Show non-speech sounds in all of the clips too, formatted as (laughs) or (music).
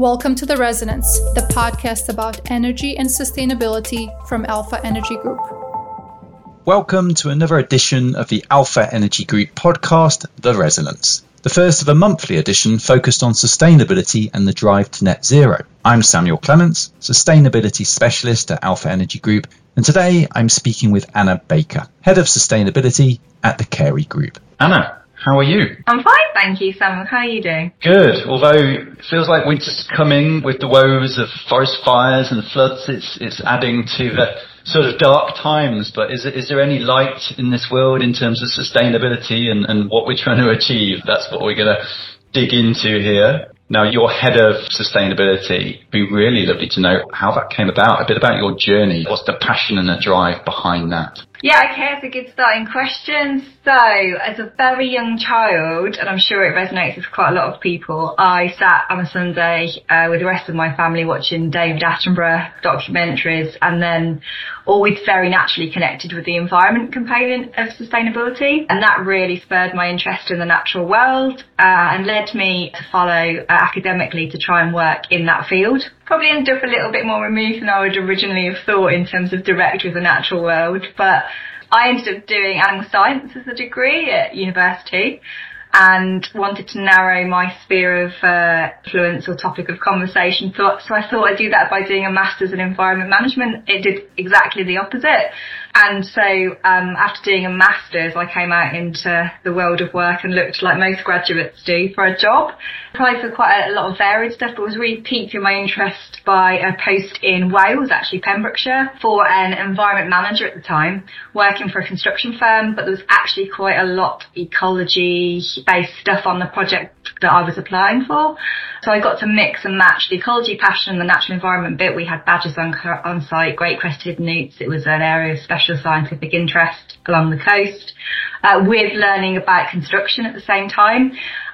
Welcome to The Resonance, the podcast about energy and sustainability from Alpha Energy Group. Welcome to another edition of the Alpha Energy Group podcast, The Resonance, the first of a monthly edition focused on sustainability and the drive to net zero. I'm Samuel Clements, Sustainability Specialist at Alpha Energy Group, and today I'm speaking with Anna Baker, Head of Sustainability at the Carey Group. Anna, how are you? I'm fine, thank you, Sam. How are you doing? Good. Although it feels like winter's coming with the woes of forest fires and floods, it's it's adding to the sort of dark times. But is is there any light in this world in terms of sustainability and, and what we're trying to achieve? That's what we're going to dig into here. Now, you're head of sustainability. It'd be really lovely to know how that came about, a bit about your journey. What's the passion and the drive behind that? Yeah, okay, that's a good starting question. So, as a very young child, and I'm sure it resonates with quite a lot of people, I sat on a Sunday uh, with the rest of my family watching David Attenborough documentaries and then always very naturally connected with the environment component of sustainability. And that really spurred my interest in the natural world uh, and led me to follow uh, academically to try and work in that field probably ended up a little bit more removed than I would originally have thought in terms of direct with the natural world. But I ended up doing animal science as a degree at university and wanted to narrow my sphere of uh, influence or topic of conversation. So, so I thought I'd do that by doing a master's in environment management. It did exactly the opposite. And so um, after doing a master's, I came out into the world of work and looked like most graduates do for a job. Applied for quite a lot of varied stuff, but was really piqued in my interest by a post in Wales, actually Pembrokeshire, for an environment manager at the time, working for a construction firm. But there was actually quite a lot ecology-based stuff on the project that I was applying for. So I got to mix and match the ecology passion and the natural environment bit. We had badgers on, on site, great crested newts. It was an area of special scientific interest along the coast, uh, with learning about construction at the same time.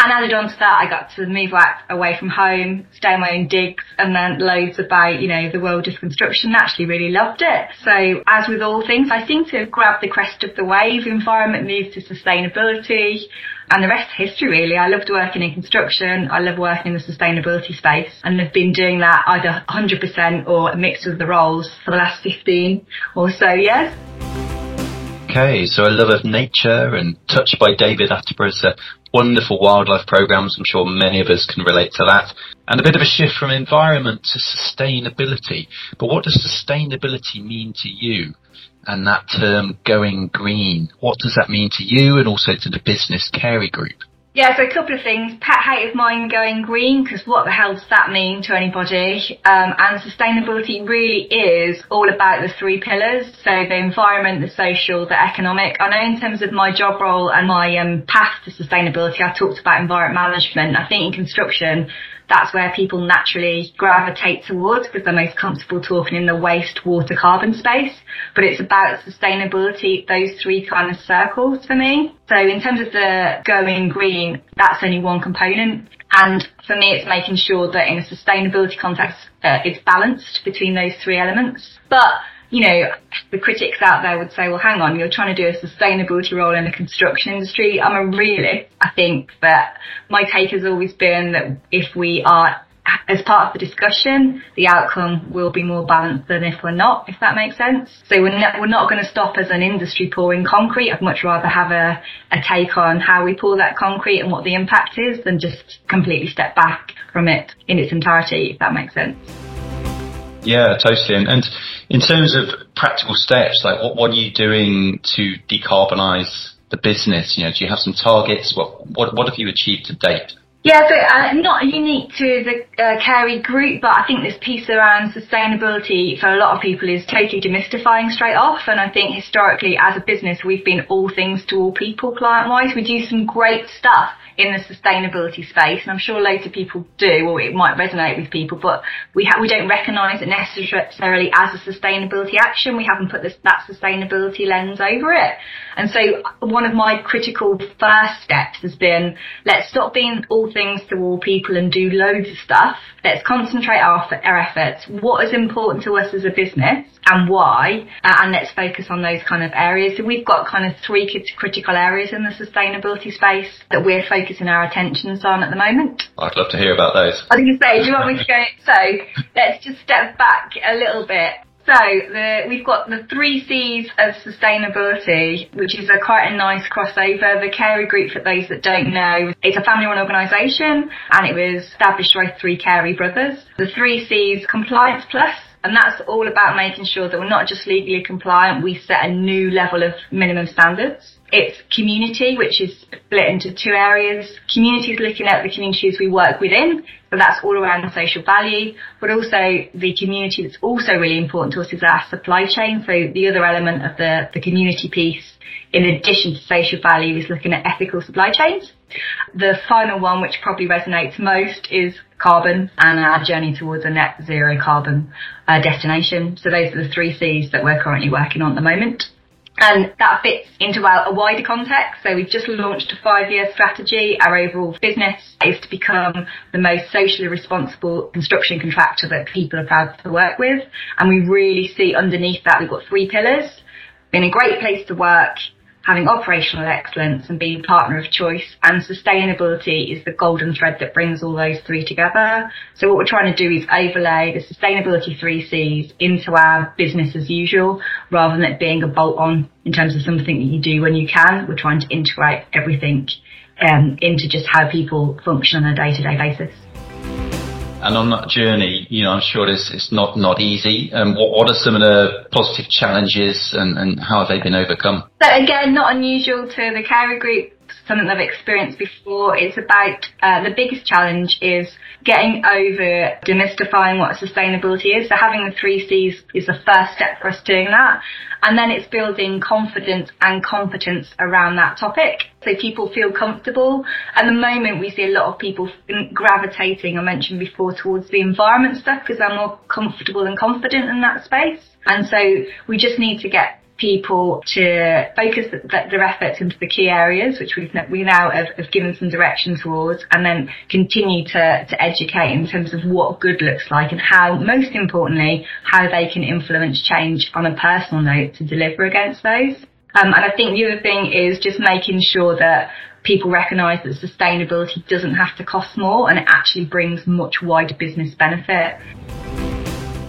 And added on to that, I got to move away from home, stay on my own digs, and then loads about, you know, the world of construction. Actually really loved it. So as with all things, I seem to have grabbed the crest of the wave. Environment moves to sustainability and the rest is history really. I loved working in construction. I love working in the sustainability space and have been doing that either 100% or a mix of the roles for the last 15 or so years. Okay, so a love of nature and Touched by David Attenborough's uh, wonderful wildlife programs. I'm sure many of us can relate to that. And a bit of a shift from environment to sustainability. But what does sustainability mean to you? And that term going green, what does that mean to you and also to the business Carey Group? Yeah, so a couple of things. Pet hate of mine going green, because what the hell does that mean to anybody? Um, and sustainability really is all about the three pillars. So the environment, the social, the economic. I know in terms of my job role and my um, path to sustainability, I talked about environment management. I think in construction, that's where people naturally gravitate towards because they're most comfortable talking in the waste, water, carbon space. But it's about sustainability, those three kind of circles for me. So in terms of the going green, that's only one component. And for me, it's making sure that in a sustainability context, uh, it's balanced between those three elements. But you know, the critics out there would say, well, hang on, you're trying to do a sustainability role in the construction industry. I'm a realist. I think that my take has always been that if we are as part of the discussion, the outcome will be more balanced than if we're not, if that makes sense. So we're not, we're not going to stop as an industry pouring concrete. I'd much rather have a, a take on how we pour that concrete and what the impact is than just completely step back from it in its entirety, if that makes sense. Yeah, totally. And, and in terms of practical steps, like what, what are you doing to decarbonise the business? You know, do you have some targets? What, what, what have you achieved to date? Yeah, so uh, not unique to the uh, Carey group, but I think this piece around sustainability for a lot of people is totally demystifying straight off. And I think historically, as a business, we've been all things to all people client-wise. We do some great stuff in the sustainability space, and I'm sure loads of people do, or it might resonate with people, but we ha- we don't recognise it necessarily as a sustainability action. We haven't put this, that sustainability lens over it. And so one of my critical first steps has been, let's stop being all things to all people and do loads of stuff. Let's concentrate our, our efforts. What is important to us as a business? and why, uh, and let's focus on those kind of areas. So we've got kind of three critical areas in the sustainability space that we're focusing focusing our attentions on at the moment. I'd love to hear about those. I was going to say, do you want me to go? (laughs) So let's just step back a little bit. So the, we've got the three C's of sustainability, which is a quite a nice crossover. The Carey Group, for those that don't know, it's a family-run organisation, and it was established by three Carey brothers. The three C's: compliance plus, and that's all about making sure that we're not just legally compliant, we set a new level of minimum standards. It's community, which is split into two areas. Community is looking at the communities we work within, so that's all around social value, but also the community that's also really important to us is our supply chain. So the other element of the, the community piece, in addition to social value, is looking at ethical supply chains. The final one, which probably resonates most, is carbon and our journey towards a net zero carbon uh, destination. So those are the three C's that we're currently working on at the moment. And that fits into our, a wider context. So we've just launched a five year strategy. Our overall business is to become the most socially responsible construction contractor that people are proud to work with. And we really see underneath that we've got three pillars. Being a great place to work, having operational excellence and being partner of choice and sustainability is the golden thread that brings all those three together. So what we're trying to do is overlay the sustainability three C's into our business as usual rather than it being a bolt on in terms of something that you do when you can. We're trying to integrate everything um, into just how people function on a day to day basis. And on that journey, you know, I'm sure it's, it's not, not easy. Um, what, what are some of the positive challenges and, and how have they been overcome? So again, not unusual to the Carey Group, something I've experienced before. It's about, uh, the biggest challenge is getting over demystifying what sustainability is. So having the three C's is the first step for us doing that. And then it's building confidence and competence around that topic. So people feel comfortable. At the moment, we see a lot of people gravitating, I mentioned before, towards the environment stuff because they're more comfortable and confident in that space. And so we just need to get people to focus their efforts into the key areas, which we've we now have, have, given some direction towards, and then continue to, to educate in terms of what good looks like and how, most importantly, how they can influence change on a personal note to deliver against those. Um, and I think the other thing is just making sure that people recognise that sustainability doesn't have to cost more and it actually brings much wider business benefit.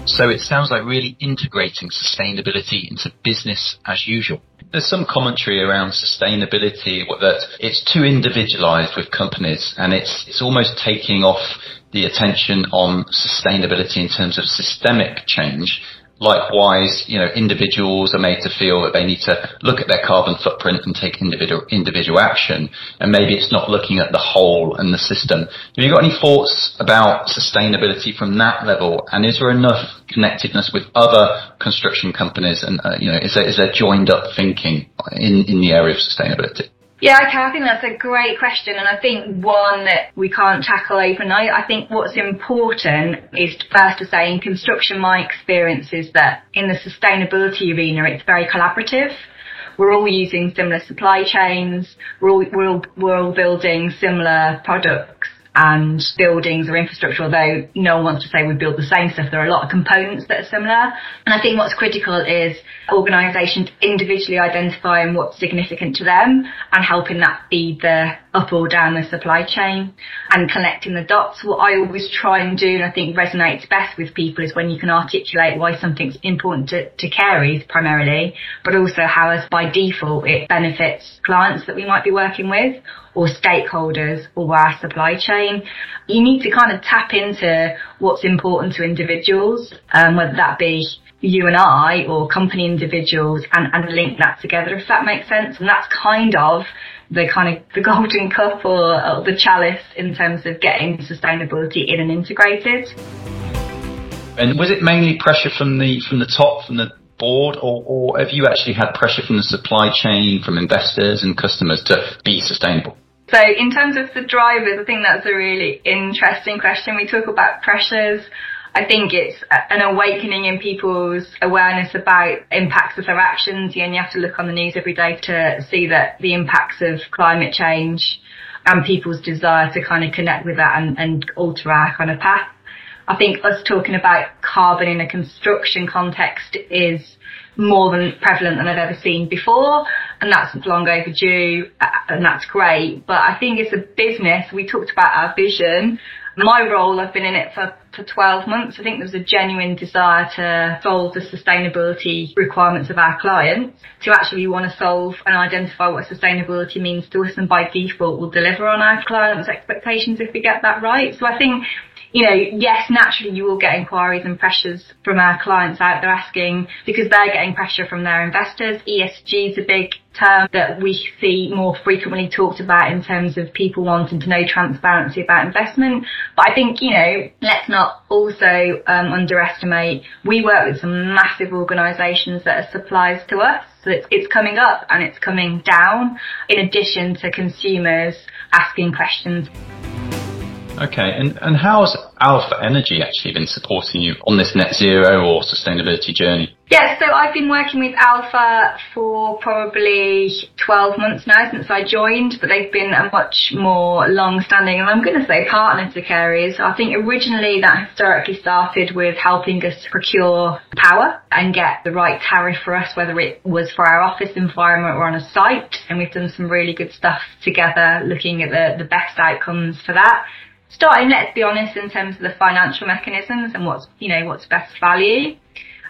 So it sounds like really integrating sustainability into business as usual. There's some commentary around sustainability that it's too individualized with companies and it's, it's almost taking off the attention on sustainability in terms of systemic change Likewise, you know, individuals are made to feel that they need to look at their carbon footprint and take individual, individual action. And maybe it's not looking at the whole and the system. Have you got any thoughts about sustainability from that level? And is there enough connectedness with other construction companies? And, uh, you know, is there, is there joined up thinking in, in the area of sustainability? Yeah, okay, I think that's a great question and I think one that we can't tackle overnight. I think what's important is first to say in construction my experience is that in the sustainability arena it's very collaborative. We're all using similar supply chains, we're all, we're all, we're all building similar products and buildings or infrastructure, although no one wants to say we build the same stuff, there are a lot of components that are similar. And I think what's critical is organisations individually identifying what's significant to them and helping that feed the up or down the supply chain and connecting the dots. What I always try and do, and I think resonates best with people, is when you can articulate why something's important to, to Carey's primarily, but also how as by default it benefits clients that we might be working with or stakeholders or our supply chain. You need to kind of tap into what's important to individuals, um, whether that be you and I or company individuals and, and link that together if that makes sense. And that's kind of the kind of the (laughs) golden cup or, or the chalice in terms of getting sustainability in and integrated. And was it mainly pressure from the from the top, from the board, or, or have you actually had pressure from the supply chain, from investors and customers to be sustainable? So in terms of the drivers, I think that's a really interesting question. We talk about pressures. I think it's an awakening in people's awareness about impacts of their actions. You and you have to look on the news every day to see that the impacts of climate change and people's desire to kind of connect with that and, and alter our kind of path. I think us talking about carbon in a construction context is more than prevalent than I've ever seen before. And that's long overdue uh, and that's great. But I think it's a business, we talked about our vision. My role, I've been in it for, for 12 months. I think there's a genuine desire to solve the sustainability requirements of our clients, to actually want to solve and identify what sustainability means to us and by default will deliver on our clients' expectations if we get that right. So I think you know, yes, naturally you will get inquiries and pressures from our clients out there asking because they're getting pressure from their investors. ESG is a big term that we see more frequently talked about in terms of people wanting to know transparency about investment. But I think, you know, let's not also um, underestimate, we work with some massive organisations that are suppliers to us. So it's, it's coming up and it's coming down in addition to consumers asking questions. Okay, and, and how has Alpha Energy actually been supporting you on this net zero or sustainability journey? Yeah, so I've been working with Alpha for probably 12 months now since I joined, but they've been a much more long-standing, and I'm going to say partner to Carey's. I think originally that historically started with helping us procure power and get the right tariff for us, whether it was for our office environment or on a site, and we've done some really good stuff together looking at the, the best outcomes for that starting, let's be honest, in terms of the financial mechanisms and what's, you know, what's best value.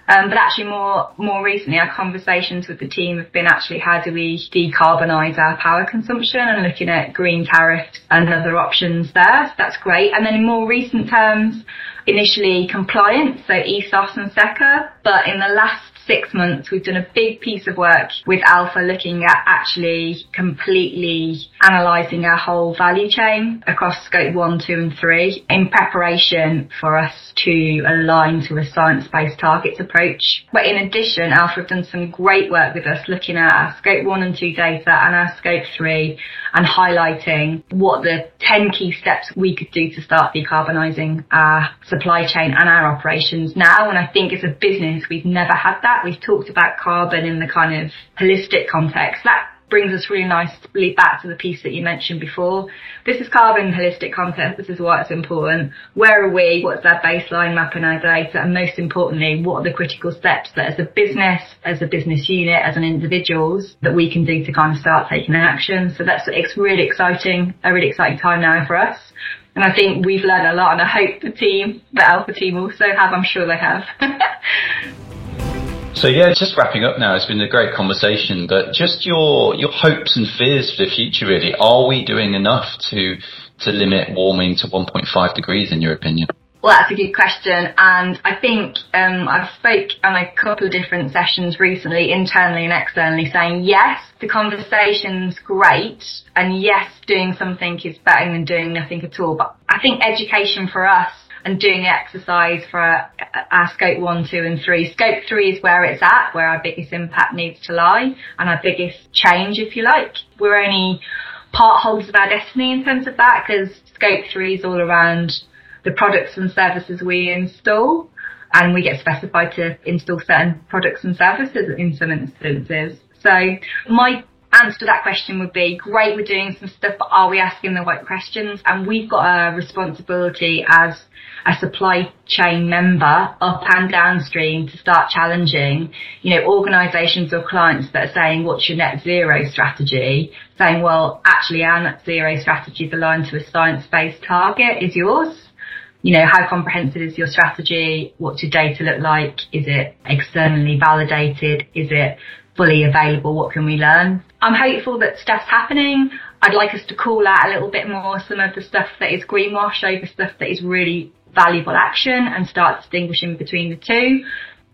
Um, but actually more, more recently our conversations with the team have been actually how do we decarbonise our power consumption and looking at green tariffs and other options there. So that's great. And then in more recent terms, initially compliance, so ESOS and SECR, but in the last six months, we've done a big piece of work with Alpha looking at actually completely analysing our whole value chain across scope one, two and three in preparation for us to align to a science-based targets approach. But in addition, Alpha have done some great work with us looking at our scope one and two data and our scope three and highlighting what the 10 key steps we could do to start decarbonising our supply chain and our operations now. And I think as a business, we've never had that We've talked about carbon in the kind of holistic context. That brings us really nicely back to the piece that you mentioned before. This is carbon holistic context. This is why it's important. Where are we? What's our baseline mapping our data? And most importantly, what are the critical steps that as a business, as a business unit, as an individuals that we can do to kind of start taking action? So that's, it's really exciting, a really exciting time now for us. And I think we've learned a lot and I hope the team, the Alpha team also have, I'm sure they have. (laughs) So yeah, just wrapping up now. It's been a great conversation, but just your your hopes and fears for the future. Really, are we doing enough to to limit warming to 1.5 degrees, in your opinion? Well, that's a good question, and I think um, I've spoke on a couple of different sessions recently, internally and externally, saying yes, the conversation's great, and yes, doing something is better than doing nothing at all. But I think education for us and doing the exercise for our, our scope one, two and three. Scope three is where it's at, where our biggest impact needs to lie and our biggest change, if you like. We're only part holders of our destiny in terms of that because scope three is all around the products and services we install and we get specified to install certain products and services in some instances. So my answer to that question would be great we're doing some stuff but are we asking the right questions and we've got a responsibility as a supply chain member up and downstream to start challenging you know organizations or clients that are saying what's your net zero strategy saying well actually our net zero strategy is aligned to a science based target is yours you know, how comprehensive is your strategy? What's your data look like? Is it externally validated? Is it fully available? What can we learn? I'm hopeful that stuff's happening. I'd like us to call out a little bit more some of the stuff that is greenwash over stuff that is really valuable action and start distinguishing between the two.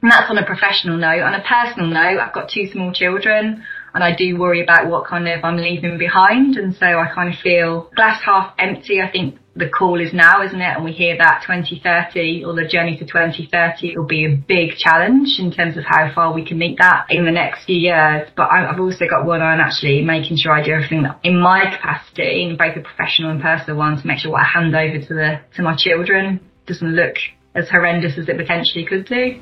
And that's on a professional note. On a personal note, I've got two small children and I do worry about what kind of I'm leaving behind. And so I kind of feel glass half empty. I think the call is now, isn't it? And we hear that 2030 or the journey to 2030 will be a big challenge in terms of how far we can meet that in the next few years. But I've also got one on actually making sure I do everything in my capacity, in both a professional and personal one, to make sure what I hand over to the to my children doesn't look as horrendous as it potentially could do.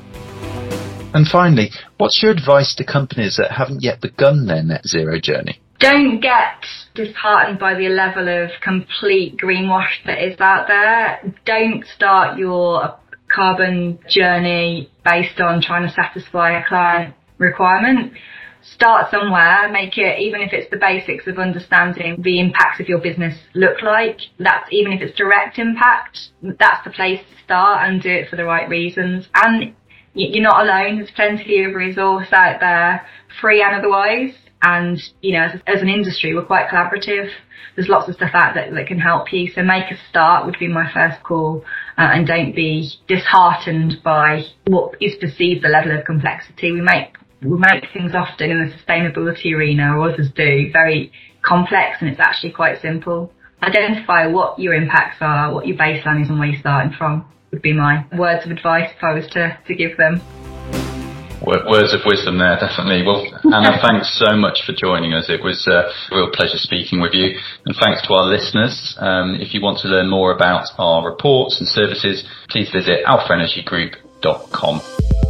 And finally, what's your advice to companies that haven't yet begun their net zero journey? Don't get disheartened by the level of complete greenwash that is out there. Don't start your carbon journey based on trying to satisfy a client requirement. start somewhere, make it, even if it's the basics of understanding the impacts of your business look like, that's even if it's direct impact, that's the place to start and do it for the right reasons. And you're not alone. There's plenty of resource out there, free and otherwise. And, you know, as, as an industry, we're quite collaborative. There's lots of stuff out there that can help you. So make a start would be my first call. Uh, and don't be disheartened by what is perceived the level of complexity. We make we make things often in the sustainability arena, or others do, very complex, and it's actually quite simple. Identify what your impacts are, what your baseline is, and where you're starting from. Would be my words of advice if I was to, to give them. Words of wisdom there, definitely. Well, Anna, (laughs) thanks so much for joining us. It was a real pleasure speaking with you. And thanks to our listeners. Um, if you want to learn more about our reports and services, please visit alphaenergygroup.com.